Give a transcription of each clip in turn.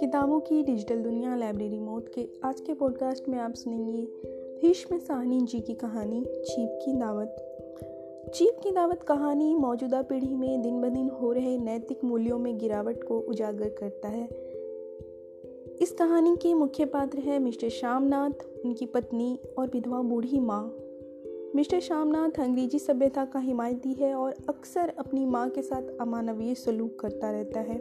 किताबों की डिजिटल दुनिया लाइब्रेरी मोड के आज के पॉडकास्ट में आप सुनेंगे भीष्म साहनी जी की कहानी चीप की दावत। चीप की दावत कहानी मौजूदा पीढ़ी में दिन ब दिन हो रहे नैतिक मूल्यों में गिरावट को उजागर करता है। इस कहानी के मुख्य पात्र है मिस्टर श्यामनाथ, उनकी पत्नी और विधवा बूढ़ी माँ। मिस्टर श्यामनाथ अंग्रेज़ी सभ्यता का हिमायती है और अक्सर अपनी माँ के साथ अमानवीय सलूक करता रहता है।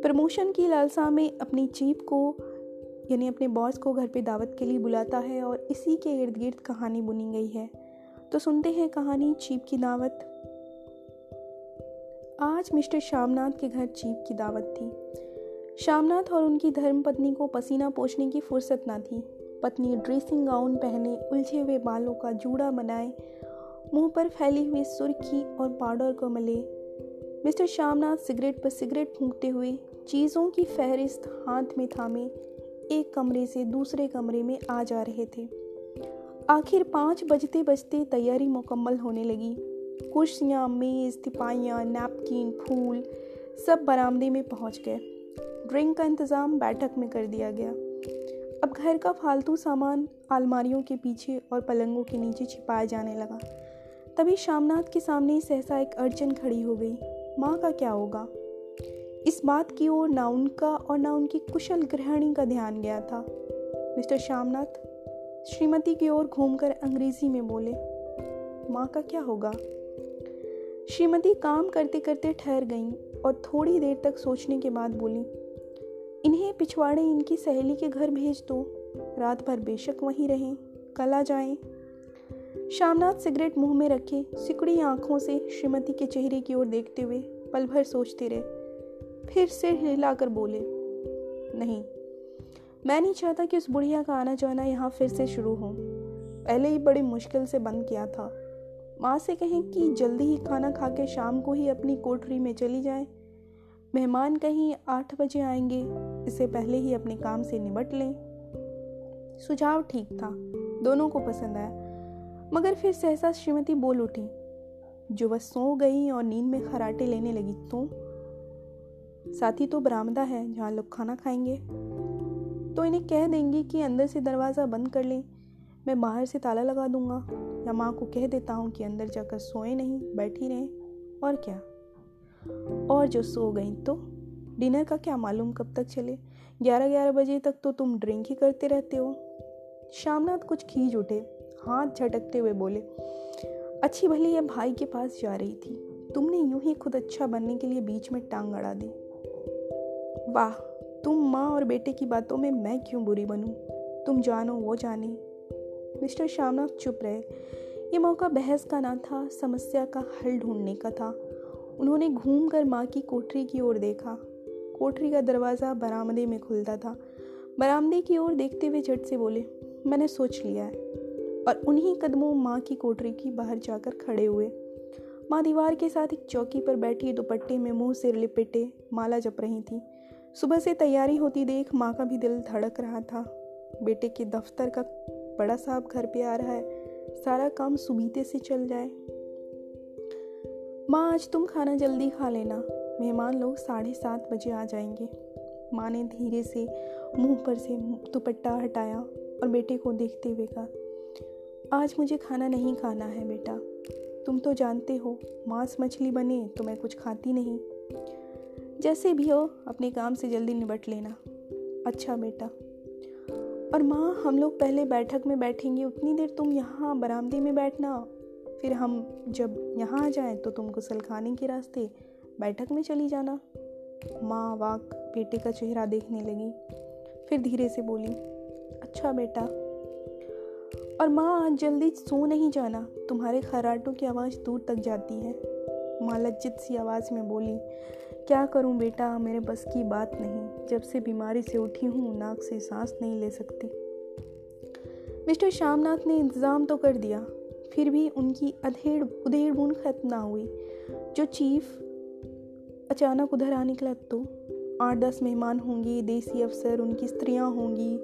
प्रमोशन की लालसा में अपनी चीप को, यानी अपने बॉस को घर पे दावत के लिए बुलाता है और इसी के इर्द गिर्द कहानी बुनी गई है। तो सुनते हैं कहानी चीप की दावत। आज मिस्टर श्यामनाथ के घर चीप की दावत थी। श्यामनाथ और उनकी धर्मपत्नी को पसीना पोछने की फुर्सत ना थी। पत्नी ड्रेसिंग गाउन पहने उलझे हुए बालों का जूड़ा बनाए, मुँह पर फैली हुई सुर्खी और पाउडर को मले। मिस्टर श्यामनाथ सिगरेट पर सिगरेट फूंकते हुए चीज़ों की फहरिस्त हाथ में थामे, एक कमरे से दूसरे कमरे में आ जा रहे थे। आखिर पाँच बजते बजते तैयारी मुकम्मल होने लगी। कुर्सियाँ, मेज़, तिपाइयाँ, नैपकिन, फूल सब बरामदे में पहुँच गए। ड्रिंक का इंतज़ाम बैठक में कर दिया गया। अब घर का फालतू सामान अलमारियों के पीछे और पलंगों के नीचे छिपाया जाने लगा। तभी शामनाथ के सामने सहसा एक अड़चन खड़ी हो गई। माँ का क्या होगा? इस बात की ओर ना उनका और ना उनकी कुशल गृहिणी का ध्यान गया था। मिस्टर श्यामनाथ श्रीमती की ओर घूमकर अंग्रेज़ी में बोले, माँ का क्या होगा? श्रीमती काम करते करते ठहर गईं और थोड़ी देर तक सोचने के बाद बोली पिछवाड़े इनकी सहेली के घर भेज दो। रात भर बेशक वहीं रहें, कल आ जाएँ। शामनाथ सिगरेट मुँह में रखे सिकुड़ी आँखों से श्रीमती के चेहरे की ओर देखते हुए पल भर सोचते रहे। फिर सिर हिलाकर बोले, नहीं, मैं नहीं चाहता कि उस बुढ़िया का आना जाना यहाँ फिर से शुरू हो। पहले ही बड़ी मुश्किल से बंद किया था। माँ से कहें कि जल्दी ही खाना खा के शाम को ही अपनी कोठरी में चली जाए। मेहमान कहीं आठ बजे आएँगे इससे पहले ही अपने काम से निबट लें। सुझाव ठीक था, दोनों को पसंद आया। मगर फिर सहसा श्रीमती बोल उठी, जो वह सो गई और नींद में खराटे लेने लगी तो? साथी तो बरामदा है, जहाँ लोग खाना खाएँगे। तो इन्हें कह देंगे कि अंदर से दरवाज़ा बंद कर लें, मैं बाहर से ताला लगा दूँगा। या माँ को कह देता हूँ कि अंदर जाकर सोए नहीं, बैठी रहें, और क्या? और जो सो गई तो? डिनर का क्या मालूम कब तक चले? ग्यारह ग्यारह बजे तक तो तुम ड्रिंक ही करते रहते हो। श्यामनाथ कुछ खींच उठे, हाथ झटकते हुए बोले, अच्छी भली यह भाई के पास जा रही थी। तुमने यूँ ही खुद अच्छा बनने के लिए बीच में टांग अड़ा दी। वाह, तुम माँ और बेटे की बातों में मैं क्यों बुरी बनूं? तुम जानो, वो जाने। मिस्टर श्यामनाथ चुप रहे। ये मौका बहस का ना था, समस्या का हल ढूँढने का था। उन्होंने घूम कर माँ की कोठरी की ओर देखा। कोठरी का दरवाज़ा बरामदे में खुलता था। बरामदे की ओर देखते हुए झट से बोले, मैंने सोच लिया है। और उन्हीं कदमों माँ की कोठरी की बाहर जाकर खड़े हुए। माँ दीवार के साथ एक चौकी पर बैठी दुपट्टे में मुँह सिर लिपेटे, माला जप रही थी। सुबह से तैयारी होती देख माँ का भी दिल धड़क रहा था। बेटे के दफ्तर का बड़ा साहब घर पे आ रहा है। सारा काम सुबीते से चल जाए। माँ, आज तुम खाना जल्दी खा लेना। मेहमान लोग साढ़े सात बजे आ जाएँगे। माँ ने धीरे से मुँह पर से दुपट्टा हटाया और बेटे को देखते हुए कहा, आज मुझे खाना नहीं खाना है बेटा। तुम तो जानते हो, मांस मछली बने तो मैं कुछ खाती नहीं। जैसे भी हो, अपने काम से जल्दी निबट लेना। अच्छा बेटा। और माँ, हम लोग पहले बैठक में बैठेंगे, उतनी देर तुम यहाँ बरामदे में बैठना। फिर हम जब यहाँ आ जाएँ तो तुम गुसल खाने के रास्ते बैठक में चली जाना। माँ वाक बेटे का चेहरा देखने लगी। फिर धीरे से बोली अच्छा बेटा, और माँ आज जल्दी सो नहीं जाना। तुम्हारे खराटों की आवाज़ दूर तक जाती है। माँ लज्जित सी आवाज़ में बोली, क्या करूँ बेटा, मेरे बस की बात नहीं। जब से बीमारी से उठी हूँ, नाक से सांस नहीं ले सकती। मिस्टर श्यामनाथ ने इंतज़ाम तो कर दिया। फिर भी उनकी अधेड़, उधेड़ बूंद खत्म ना हुई। जो चीफ अचानक उधर आ निकला तो आठ दस मेहमान होंगे, देसी अफसर, उनकी स्त्रियाँ होंगी,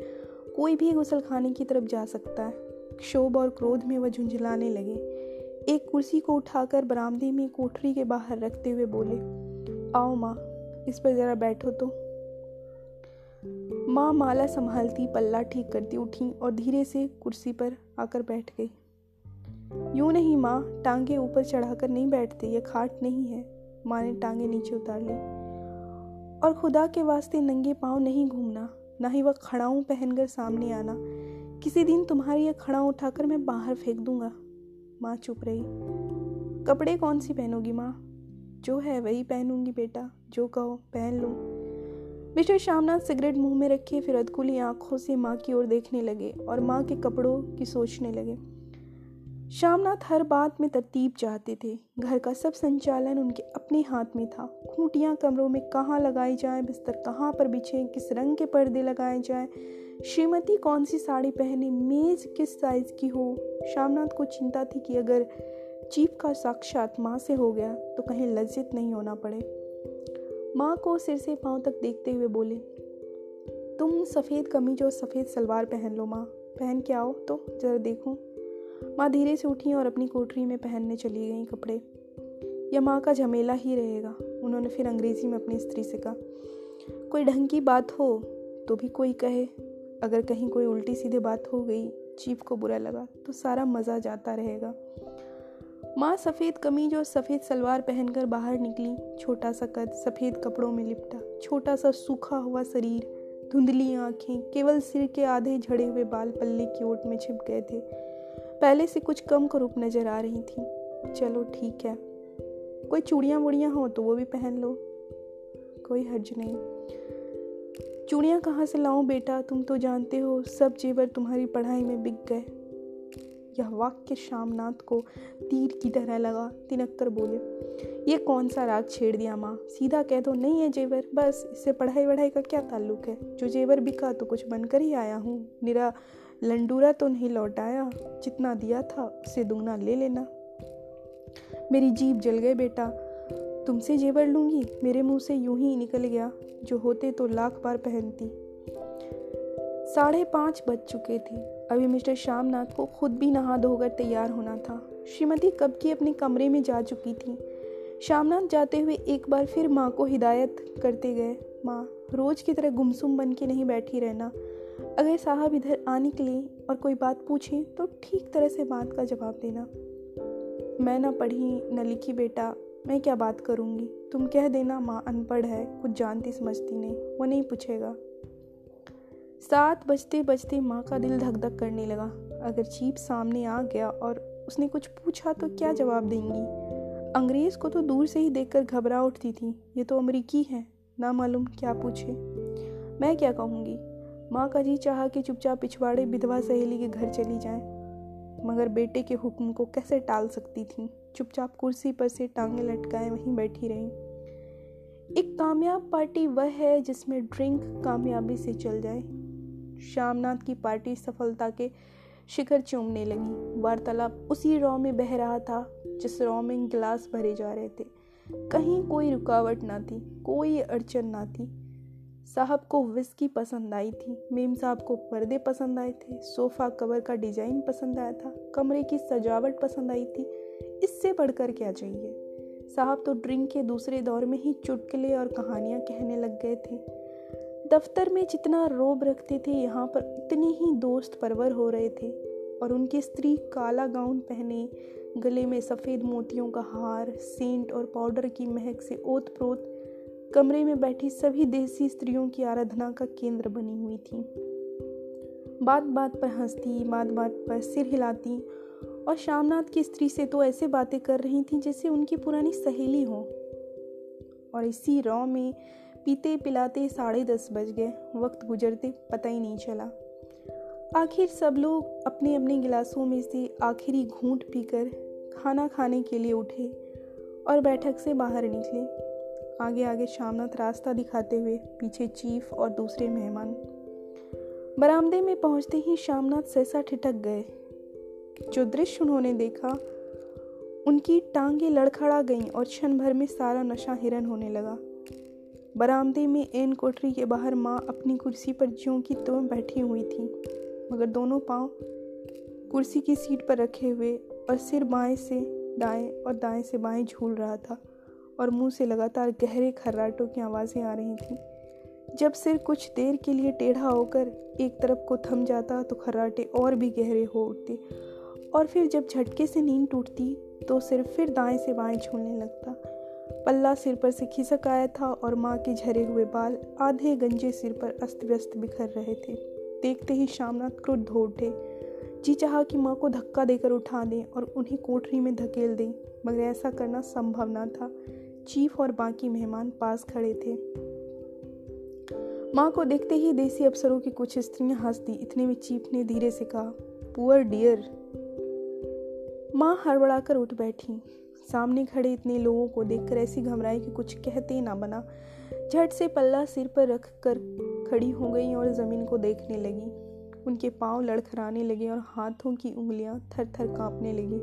कोई भी गुसल खाने की तरफ़ जा सकता है। क्षोभ और क्रोध में वह झुंझलाने लगे। एक कुर्सी को उठाकर बरामदे में कोठरी के बाहर रखते हुए बोले, आओ माँ, इस पर ज़रा बैठो तो। माँ माला संभालती, पल्ला ठीक करती, उठी और धीरे से कुर्सी पर आकर बैठ गई। यूँ नहीं माँ, टांगे ऊपर चढ़ाकर नहीं बैठते, ये खाट नहीं है, माँ ने टांगे नीचे उतार ली। और खुदा के वास्ते नंगे पाँव नहीं घूमना, ना ही वह खड़ाऊँ पहनकर सामने आना। किसी दिन तुम्हारी यह खड़ा उठाकर मैं बाहर फेंक दूँगा। माँ चुप रही। कपड़े कौन सी पहनोगी माँ? जो है वही पहनूँगी बेटा, जो कहो पहन लो। मिस्टर श्यामनाथ सिगरेट मुँह में रखे फिर अदकुली आँखों से माँ की ओर देखने लगे और माँ के कपड़ों की सोचने लगे। श्यामनाथ हर बात में तरतीब चाहते थे। घर का सब संचालन उनके अपने हाथ में था। खूंटियाँ कमरों में कहाँ लगाई जाए, बिस्तर कहाँ पर बिछे, किस रंग के पर्दे लगाए जाए, श्रीमती कौन सी साड़ी पहने, मेज किस साइज़ की हो? श्यामनाथ को चिंता थी कि अगर चीफ का साक्षात माँ से हो गया तो कहीं लज्जित नहीं होना पड़े। माँ को सिर से पाँव तक देखते हुए बोले, तुम सफ़ेद कमीज और सफ़ेद सलवार पहन लो माँ। पहन के आओ तो ज़रा देखूँ। माँ धीरे से उठी और अपनी कोठरी में पहनने चली गई कपड़े। यह माँ का झमेला ही रहेगा, उन्होंने फिर अंग्रेज़ी में अपनी स्त्री से कहा। कोई ढंग की बात हो तो भी कोई कहे। अगर कहीं कोई उल्टी सीधे बात हो गई चीफ को बुरा लगा तो सारा मज़ा जाता रहेगा। माँ सफ़ेद कमीज और सफ़ेद सलवार पहनकर बाहर निकली। छोटा सा कद सफ़ेद कपड़ों में लिपटा। छोटा सा सूखा हुआ शरीर, धुंधली आँखें, केवल सिर के आधे झड़े हुए बाल पल्ले की ओट में छिप गए थे। पहले से कुछ कम करूप नज़र आ रही थी। चलो ठीक है। कोई चूड़ियाँ वुड़ियाँ हो तो वो भी पहन लो। कोई हर्ज नहीं। चूड़ियाँ कहाँ से लाऊं बेटा? तुम तो जानते हो, सब जेवर तुम्हारी पढ़ाई में बिक गए। यह वाक्य शामनाथ को तीर की तरह लगा। तिनक्कर बोले, ये कौन सा राग छेड़ दिया माँ? सीधा कह दो, नहीं है जेवर, बस इससे पढ़ाई वढ़ाई का क्या ताल्लुक है? जो जेवर बिका तो कुछ बनकर ही आया हूँ। निरा लंडूरा तो नहीं लौटाया, जितना दिया था उससे दुगना ले लेना। मेरी जीप जल गए बेटा, तुमसे जेवर लूँगी, मेरे मुँह से यूँ ही निकल गया, जो होते तो लाख बार पहनती। साढ़े पाँच बज चुके थे, अभी मिस्टर श्यामनाथ को खुद भी नहा धोकर तैयार होना था। श्रीमती कब की अपने कमरे में जा चुकी थी? श्यामनाथ जाते हुए एक बार फिर माँ को हिदायत करते गए, माँ, रोज की तरह गुमसुम बन के नहीं बैठी रहना अगर साहब इधर आ निकले और कोई बात पूछे तो ठीक तरह से बात का जवाब देना। मैं ना पढ़ी, न लिखी बेटा, मैं क्या बात करूँगी? तुम कह देना माँ अनपढ़ है, कुछ जानती समझती नहीं, वो नहीं पूछेगा। सात बजते बजते माँ का दिल धक धक करने लगा। अगर चीप सामने आ गया और उसने कुछ पूछा तो क्या जवाब देंगी? अंग्रेज़ को तो दूर से ही देखकर घबरा उठती थी। ये तो अमरीकी है, ना मालूम क्या पूछे। मैं क्या कहूँगी? माँ का जी चाह कि चुपचाप पिछवाड़े विधवा सहेली के घर चली जाए, मगर बेटे के हुक्म को कैसे टाल सकती थी? चुपचाप कुर्सी पर से टांगे लटकाए वहीं बैठी रही। एक कामयाब पार्टी वह है जिसमें ड्रिंक कामयाबी से चल जाए। श्यामनाथ की पार्टी सफलता के शिखर चूमने लगी। वार्तालाप उसी रॉ में बह रहा था, जिस रॉ में गिलास भरे जा रहे थे। कहीं कोई रुकावट ना थी, कोई अड़चन ना थी। साहब को विस्की पसंद आई थी। मेम साहब को पर्दे पसंद आए थे। सोफ़ा कवर का डिज़ाइन पसंद आया था। कमरे की सजावट पसंद आई थी। इससे बढ़कर क्या चाहिए? साहब तो ड्रिंक के दूसरे दौर में ही चुटकुले और कहानियाँ कहने लग गए थे। दफ्तर में जितना रोब रखते थे, यहाँ पर उतने ही दोस्त परवर हो रहे थे और उनकी स्त्री काला गाउन पहने, गले में सफ़ेद मोतियों का हार, सेंट और पाउडर की महक से ओत प्रोत कमरे में बैठी सभी देसी स्त्रियों की आराधना का केंद्र बनी हुई थी। बात बात पर हंसती, बात बात पर सिर हिलाती और श्यामनाथ की स्त्री से तो ऐसे बातें कर रही थी जैसे उनकी पुरानी सहेली हो। और इसी रॉ में पीते पिलाते साढ़े दस बज गए। वक्त गुजरते पता ही नहीं चला। आखिर सब लोग अपने अपने गिलासों में से आखिरी घूंट पीकर खाना खाने के लिए उठे और बैठक से बाहर निकले। आगे आगे शामनाथ रास्ता दिखाते हुए पीछे चीफ और दूसरे मेहमान। बरामदे में पहुँचते ही शामनाथ सहसा ठिठक गए। जो दृश्य उन्होंने देखा, उनकी टांगे लड़खड़ा गईं और क्षण भर में सारा नशा हिरन होने लगा। बरामदे में एन कोठरी के बाहर माँ अपनी कुर्सी पर ज्यों की त्यों बैठी हुई थी, मगर दोनों पाँव कुर्सी की सीट पर रखे हुए और सिर बाएँ से दाएँ और दाएँ से बाएँ झूल रहा था। और मुँह से लगातार गहरे खर्राटों की आवाज़ें आ रही थीं। जब सिर कुछ देर के लिए टेढ़ा होकर एक तरफ़ को थम जाता तो खर्राटे और भी गहरे हो उठते और फिर जब झटके से नींद टूटती तो सिर फिर दाएँ से बाएँ झूलने लगता। पल्ला सिर पर से खिसक आया था और माँ के झरे हुए बाल आधे गंजे सिर पर अस्त व्यस्त बिखर रहे थे। देखते ही शामनाथ क्रुद्ध हो उठे। जी चाह कि माँ को धक्का देकर उठा दें और उन्हें कोठरी में धकेल दें, मगर ऐसा करना संभव न था। चीफ और बाकी मेहमान पास खड़े थे। माँ को देखते ही देसी अफसरों की कुछ स्त्रियाँ हंस दी इतने में चीफ ने धीरे से कहा, पुअर डियर। माँ हड़बड़ाकर उठ बैठी। सामने खड़े इतने लोगों को देखकर ऐसी घबराई कि कुछ कहते ना बना। झट से पल्ला सिर पर रख कर खड़ी हो गई और ज़मीन को देखने लगी। उनके पाँव लड़खड़ाने लगे और हाथों की उंगलियाँ थर थर कांपने लगी।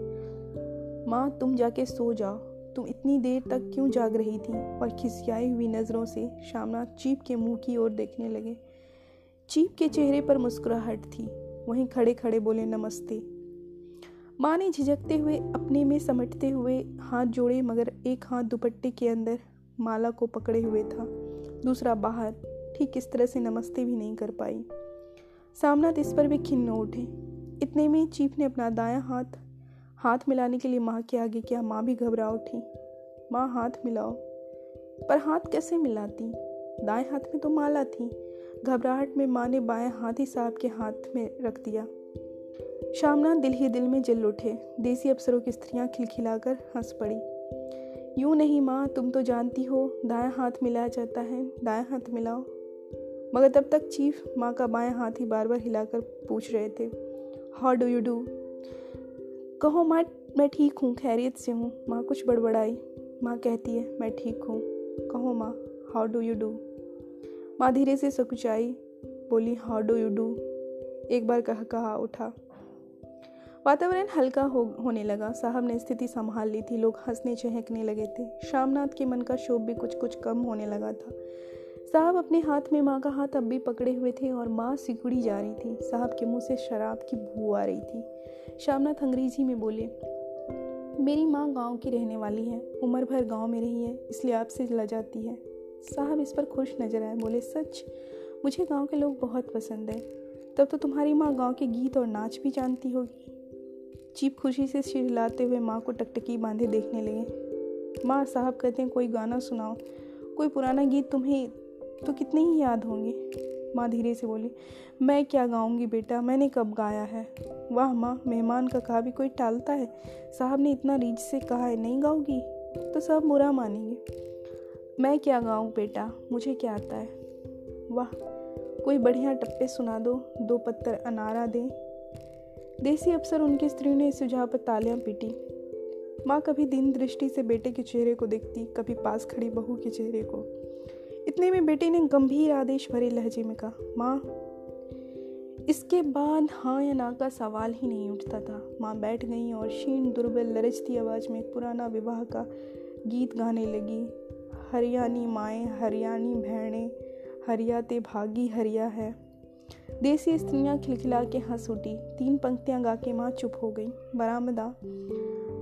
माँ, तुम जाके सो जाओ। तुम इतनी देर तक क्यों जाग रही थी? और खिसियाई हुई नज़रों से शामनाथ चीप के मुँह की ओर देखने लगे। चीप के चेहरे पर मुस्कुराहट थी। वहीं खड़े खड़े बोले, नमस्ते। माँ ने झिझकते हुए अपने में समेटते हुए हाथ जोड़े, मगर एक हाथ दुपट्टे के अंदर माला को पकड़े हुए था। दूसरा, बाहर। ठीक इस तरह से नमस्ते भी नहीं कर पाई। सामनाथ इस पर भी खिन्न उठे। इतने में चीफ ने अपना दायां हाथ हाथ मिलाने के लिए माँ के आगे क्या, माँ भी घबरा उठी। माँ, हाथ मिलाओ। पर हाथ कैसे मिलाती? दाएँ हाथ में तो माला थी। घबराहट में माँ ने बाएँ हाथ ही साहब के हाथ में रख दिया। शामनाथ दिल ही दिल में जल उठे। देसी अफसरों की स्त्रियाँ खिलखिलाकर हंस पड़ी। यूँ नहीं माँ, तुम तो जानती हो, दाएँ हाथ मिलाया जाता है, दाएँ हाथ मिलाओ। मगर तब तक चीफ माँ का बाएँ हाथ ही बार बार हिलाकर पूछ रहे थे हाउ डू यू डू कहो, माँ, मैं ठीक हूँ, खैरियत से हूँ। माँ, कुछ बड़बड़ाई। माँ कहती है, मैं ठीक हूँ। कहो, माँ हाउ डू यू डू माँ धीरे से सकुचाई, बोली हाउ डू यू डू एक बार कह, कहा, उठा। वातावरण हल्का हो, होने लगा। साहब ने स्थिति संभाल ली थी। लोग हंसने, चहकने लगे थे। शामनाथ के मन का शोभ भी कुछ कुछ कम होने लगा था। साहब अपने हाथ में माँ का हाथ अब भी पकड़े हुए थे और माँ सिकुड़ी जा रही थी। साहब के मुँह से शराब की बू आ रही थी। शामनाथ अंग्रेज़ी में बोले, मेरी माँ गाँव की रहने वाली है। उम्र भर गाँव में रही है, इसलिए आपसे ला जाती है। साहब इस पर खुश नज़र आए, बोले, सच? मुझे गाँव के लोग बहुत पसंद है। तब तो तुम्हारी माँ गाँव के गीत और नाच भी जानती होगी। चीप खुशी से सिर हिलाते हुए माँ को टकटकी बांधे देखने लगे। माँ साहब कहते हैं, कोई गाना सुनाओ। कोई पुराना गीत तुम्हें तो कितने ही याद होंगे। माँ धीरे से बोली, मैं क्या गाऊँगी बेटा? मैंने कब गाया है? वाह माँ, मेहमान का कहा भी कोई टालता है? साहब ने इतना रीझ से कहा है, नहीं गाओगी तो सब बुरा मानेंगे। मैं क्या गाऊँ बेटा? मुझे क्या आता है? वाह, कोई बढ़िया टप्पे सुना दो दो पत्थर अनारा दें। देसी अफसर उनकी स्त्री ने इस सुझाव पर तालियाँ पीटी। माँ कभी दिन दृष्टि से बेटे के चेहरे को देखती, कभी पास खड़ी बहू के चेहरे को। इतने में बेटे ने गंभीर आदेश भरे लहजे में कहा, माँ, इसके बाद हाँ या ना का सवाल ही नहीं उठता था। माँ बैठ गई और क्षीण दुर्बल लरजती आवाज़ में पुराना विवाह का गीत गाने लगी। हरियाणी माएँ, हरियाणी भैणे हरियाते भागी हरिया है। देसी स्त्रियाँ खिलखिला के हंस उठी तीन पंक्तियाँ गा के माँ चुप हो गई। बरामदा।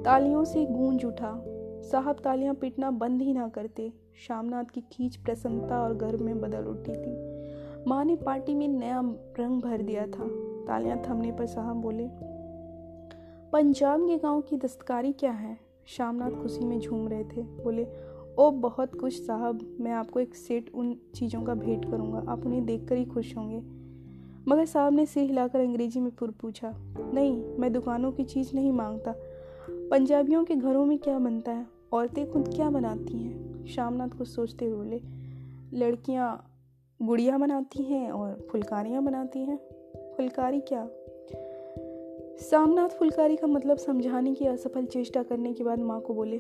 तालियों से गूंज उठा। साहब तालियाँ पीटना बंद ही ना करते। शामनाथ की खींच प्रसन्नता और गर्व में बदल उठी थी। माँ ने पार्टी में नया रंग भर दिया था। तालियाँ थमने पर साहब बोले, पंजाब के गाँव की दस्तकारी क्या है? शामनाथ खुशी में झूम रहे थे। बोले, ओ बहुत कुछ साहब, मैं आपको एक सेट उन चीज़ों का भेंट करूँगा। आप उन्हें देखकर ही खुश होंगे। मगर साहब ने सिर हिलाकर अंग्रेज़ी में पुर पूछा, नहीं, मैं दुकानों की चीज़ नहीं माँगता। पंजाबियों के घरों में क्या बनता है? औरतें खुद क्या बनाती हैं? शामनाथ कुछ सोचते हुए बोले लड़कियाँ गुड़िया बनाती हैं और फुलकारियाँ बनाती हैं। फुलकारी क्या? सामनाथ फुलकारी का मतलब समझाने की असफल चेष्टा करने के बाद माँ को बोले,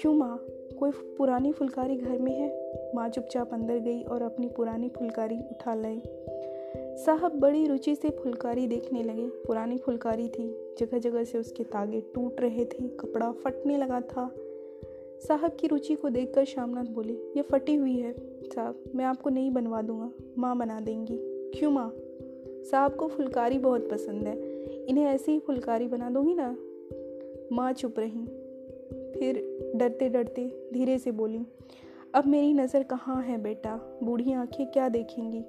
क्यों माँ? कोई पुरानी फुलकारी घर में है? माँ चुपचाप अंदर गई और अपनी पुरानी फुलकारी उठा लाई। साहब बड़ी रुचि से फुलकारी देखने लगे। पुरानी फुलकारी थी जगह जगह से उसके तागे टूट रहे थे, कपड़ा फटने लगा था। साहब की रुचि को देखकर शामनाथ बोले, ये फटी हुई है, साहब। मैं आपको नहीं बनवा दूँगा। माँ बना देंगी। क्यों माँ? साहब को फुलकारी बहुत पसंद है। इन्हें ऐसे ही फुलकारी बना दूँगी ना? माँ चुप रही। फिर डरते डरते धीरे से बोली, अब मेरी नज़र कहाँ है बेटा? बूढ़ी आँखें क्या देखेंगी?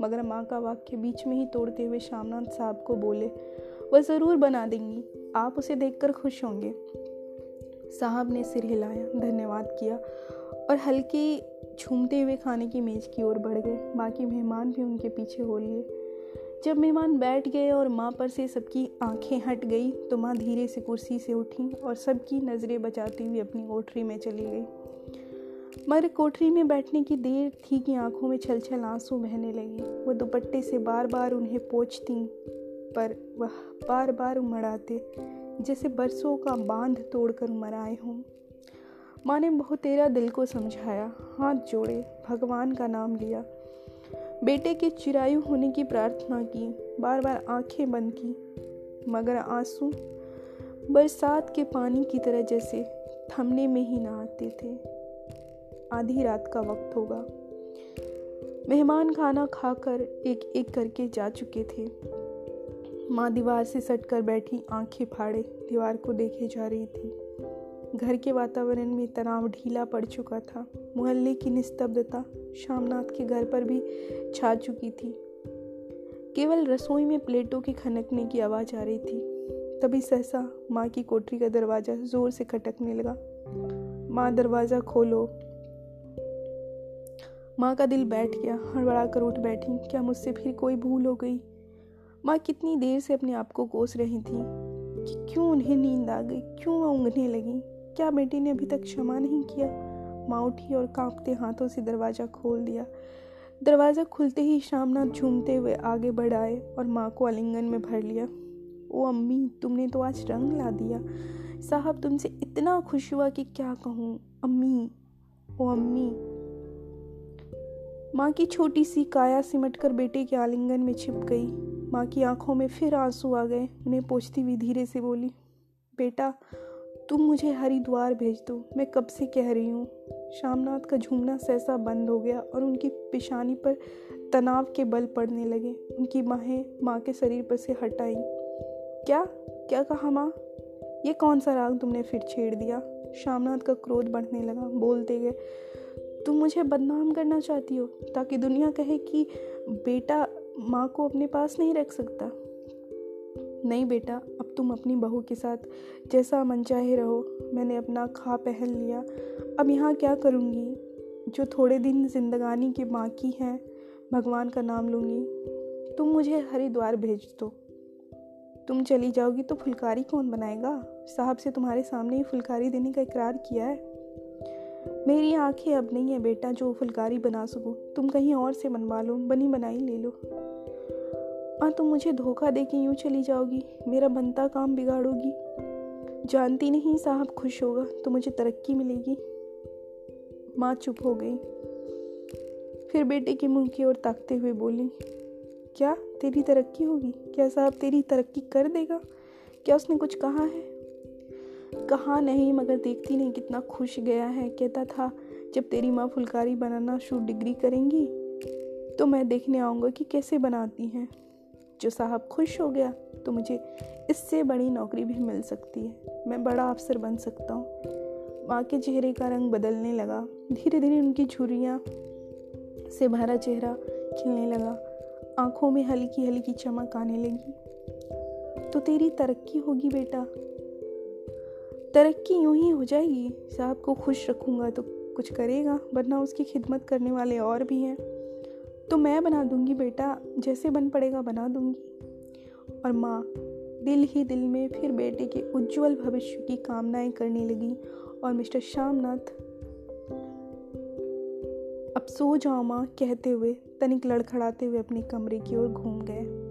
मगर माँ का वाक्य बीच में ही तोड़ते हुए श्यामनाथ साहब को बोले, वह ज़रूर बना देंगी। आप उसे देखकर खुश होंगे। साहब ने सिर हिलाया, धन्यवाद किया और हल्के झूमते हुए खाने की मेज़ की ओर बढ़ गए। बाकी मेहमान भी उनके पीछे हो लिए। जब मेहमान बैठ गए और माँ पर से सबकी आँखें हट गई तो माँ धीरे से कुर्सी से उठी और सबकी नज़रें बचाती हुई अपनी कोठरी में चली गई। मगर कोठरी में बैठने की देर थी कि आँखों में छल छल आँसू बहने लगे। वो दुपट्टे से बार बार उन्हें पोछती, पर वह बार बार उमड़ाते जैसे बरसों का बाँध तोड़कर उमर आए हों। माँ ने बहुत तेरा दिल को समझाया, हाथ जोड़े, भगवान का नाम लिया। बेटे के चिरायु होने की प्रार्थना की बार बार आँखें बंद की। मगर आँसू बरसात के पानी की तरह जैसे थमने में ही ना आते थे। आधी रात का वक्त होगा। मेहमान खाना खाकर एक एक करके जा चुके थे। माँ दीवार से सटकर बैठी आँखें फाड़े, दीवार को देखे जा रही थी। घर के वातावरण में तनाव ढीला पड़ चुका था। मोहल्ले की निस्तब्धता शामनाथ के घर पर भी छा चुकी थी। केवल रसोई में प्लेटों के खनकने की आवाज़ आ रही थी। तभी सहसा माँ की कोठरी का दरवाज़ा ज़ोर से खटकने लगा। माँ दरवाज़ा खोलो। माँ का दिल बैठ गया हड़बड़ा कर उठ बैठी। क्या मुझसे फिर कोई भूल हो गई? माँ कितनी देर से अपने आप को कोस रही थी कि क्यों उन्हें नींद आ गई? क्यों वह ऊँगने लगी? क्या बेटी ने अभी तक क्षमा नहीं किया? माँ उठी और कांपते हाथों से दरवाज़ा खोल दिया। दरवाज़ा खुलते ही शामनाथ झूमते हुए आगे बढ़ आए और माँ को आलिंगन में भर लिया। ओ अम्मी, तुमने तो आज रंग ला दिया। साहब तुमसे इतना खुश हुआ कि क्या कहूँ? अम्मी, ओ अम्मी माँ की छोटी सी काया सिमट कर बेटे के आलिंगन में छिप गई। माँ की आँखों में फिर आँसू आ गए। उन्हें पोछती हुई धीरे से बोली, बेटा, तुम मुझे हरिद्वार भेज दो। मैं कब से कह रही हूँ? शामनाथ का झूमना सहसा बंद हो गया और उनकी पिशानी पर तनाव के बल पड़ने लगे। उनकी बाहें माँ के शरीर पर से हटाई क्या? क्या कहा माँ? ये कौन सा राग तुमने फिर छेड़ दिया? शामनाथ का क्रोध बढ़ने लगा। बोलते गए तुम मुझे बदनाम करना चाहती हो, ताकि दुनिया कहे कि बेटा माँ को अपने पास नहीं रख सकता। नहीं बेटा, अब तुम अपनी बहू के साथ जैसा मन चाहे रहो। मैंने अपना खा पहन लिया। अब यहाँ क्या करूँगी? जो थोड़े दिन जिंदगानी के बाकी हैं, भगवान का नाम लूँगी। तुम मुझे हरिद्वार भेज दो। तुम चली जाओगी तो फुलकारी कौन बनाएगा? साहब से तुम्हारे सामने ही फुलकारी देने का इकरार किया है। मेरी आँखें अब नहीं है बेटा जो फुलकारी बना सकूँ। तुम कहीं और से बनवा लो, बनी बनाई ले लो। हाँ तुम मुझे धोखा दे के यूँ चली जाओगी, मेरा बनता काम बिगाड़ोगी। जानती नहीं साहब खुश होगा तो मुझे तरक्की मिलेगी। माँ चुप हो गई। फिर बेटे के मुँह की ओर ताकते हुए बोली, क्या? तेरी तरक्की होगी? क्या साहब तेरी तरक्की कर देगा? क्या उसने कुछ कहा है? कहा नहीं, मगर देखती नहीं कितना खुश गया है। कहता था, जब तेरी माँ फुलकारी बनाना शुरू डिग्री करेंगी तो मैं देखने आऊँगा कि कैसे बनाती हैं। जो साहब खुश हो गया तो मुझे इससे बड़ी नौकरी भी मिल सकती है। मैं बड़ा अफसर बन सकता हूँ। माँ के चेहरे का रंग बदलने लगा। धीरे धीरे उनकी झुरियाँ से भरा चेहरा खिलने लगा। आँखों में हल्की हल्की चमक आने लगी। तो तेरी तरक्की होगी बेटा। तरक्की यूँ ही हो जाएगी। साहब को खुश रखूँगा तो कुछ करेगा, वरना उसकी खिदमत करने वाले और भी हैं। तो मैं बना दूँगी बेटा, जैसे बन पड़ेगा बना दूँगी। और माँ, दिल ही दिल में फिर बेटे के उज्जवल भविष्य की कामनाएँ करने लगी। और मिस्टर श्यामनाथ, अब सो जाओ माँ, कहते हुए तनिक लड़खड़ाते हुए अपने कमरे की ओर घूम गए।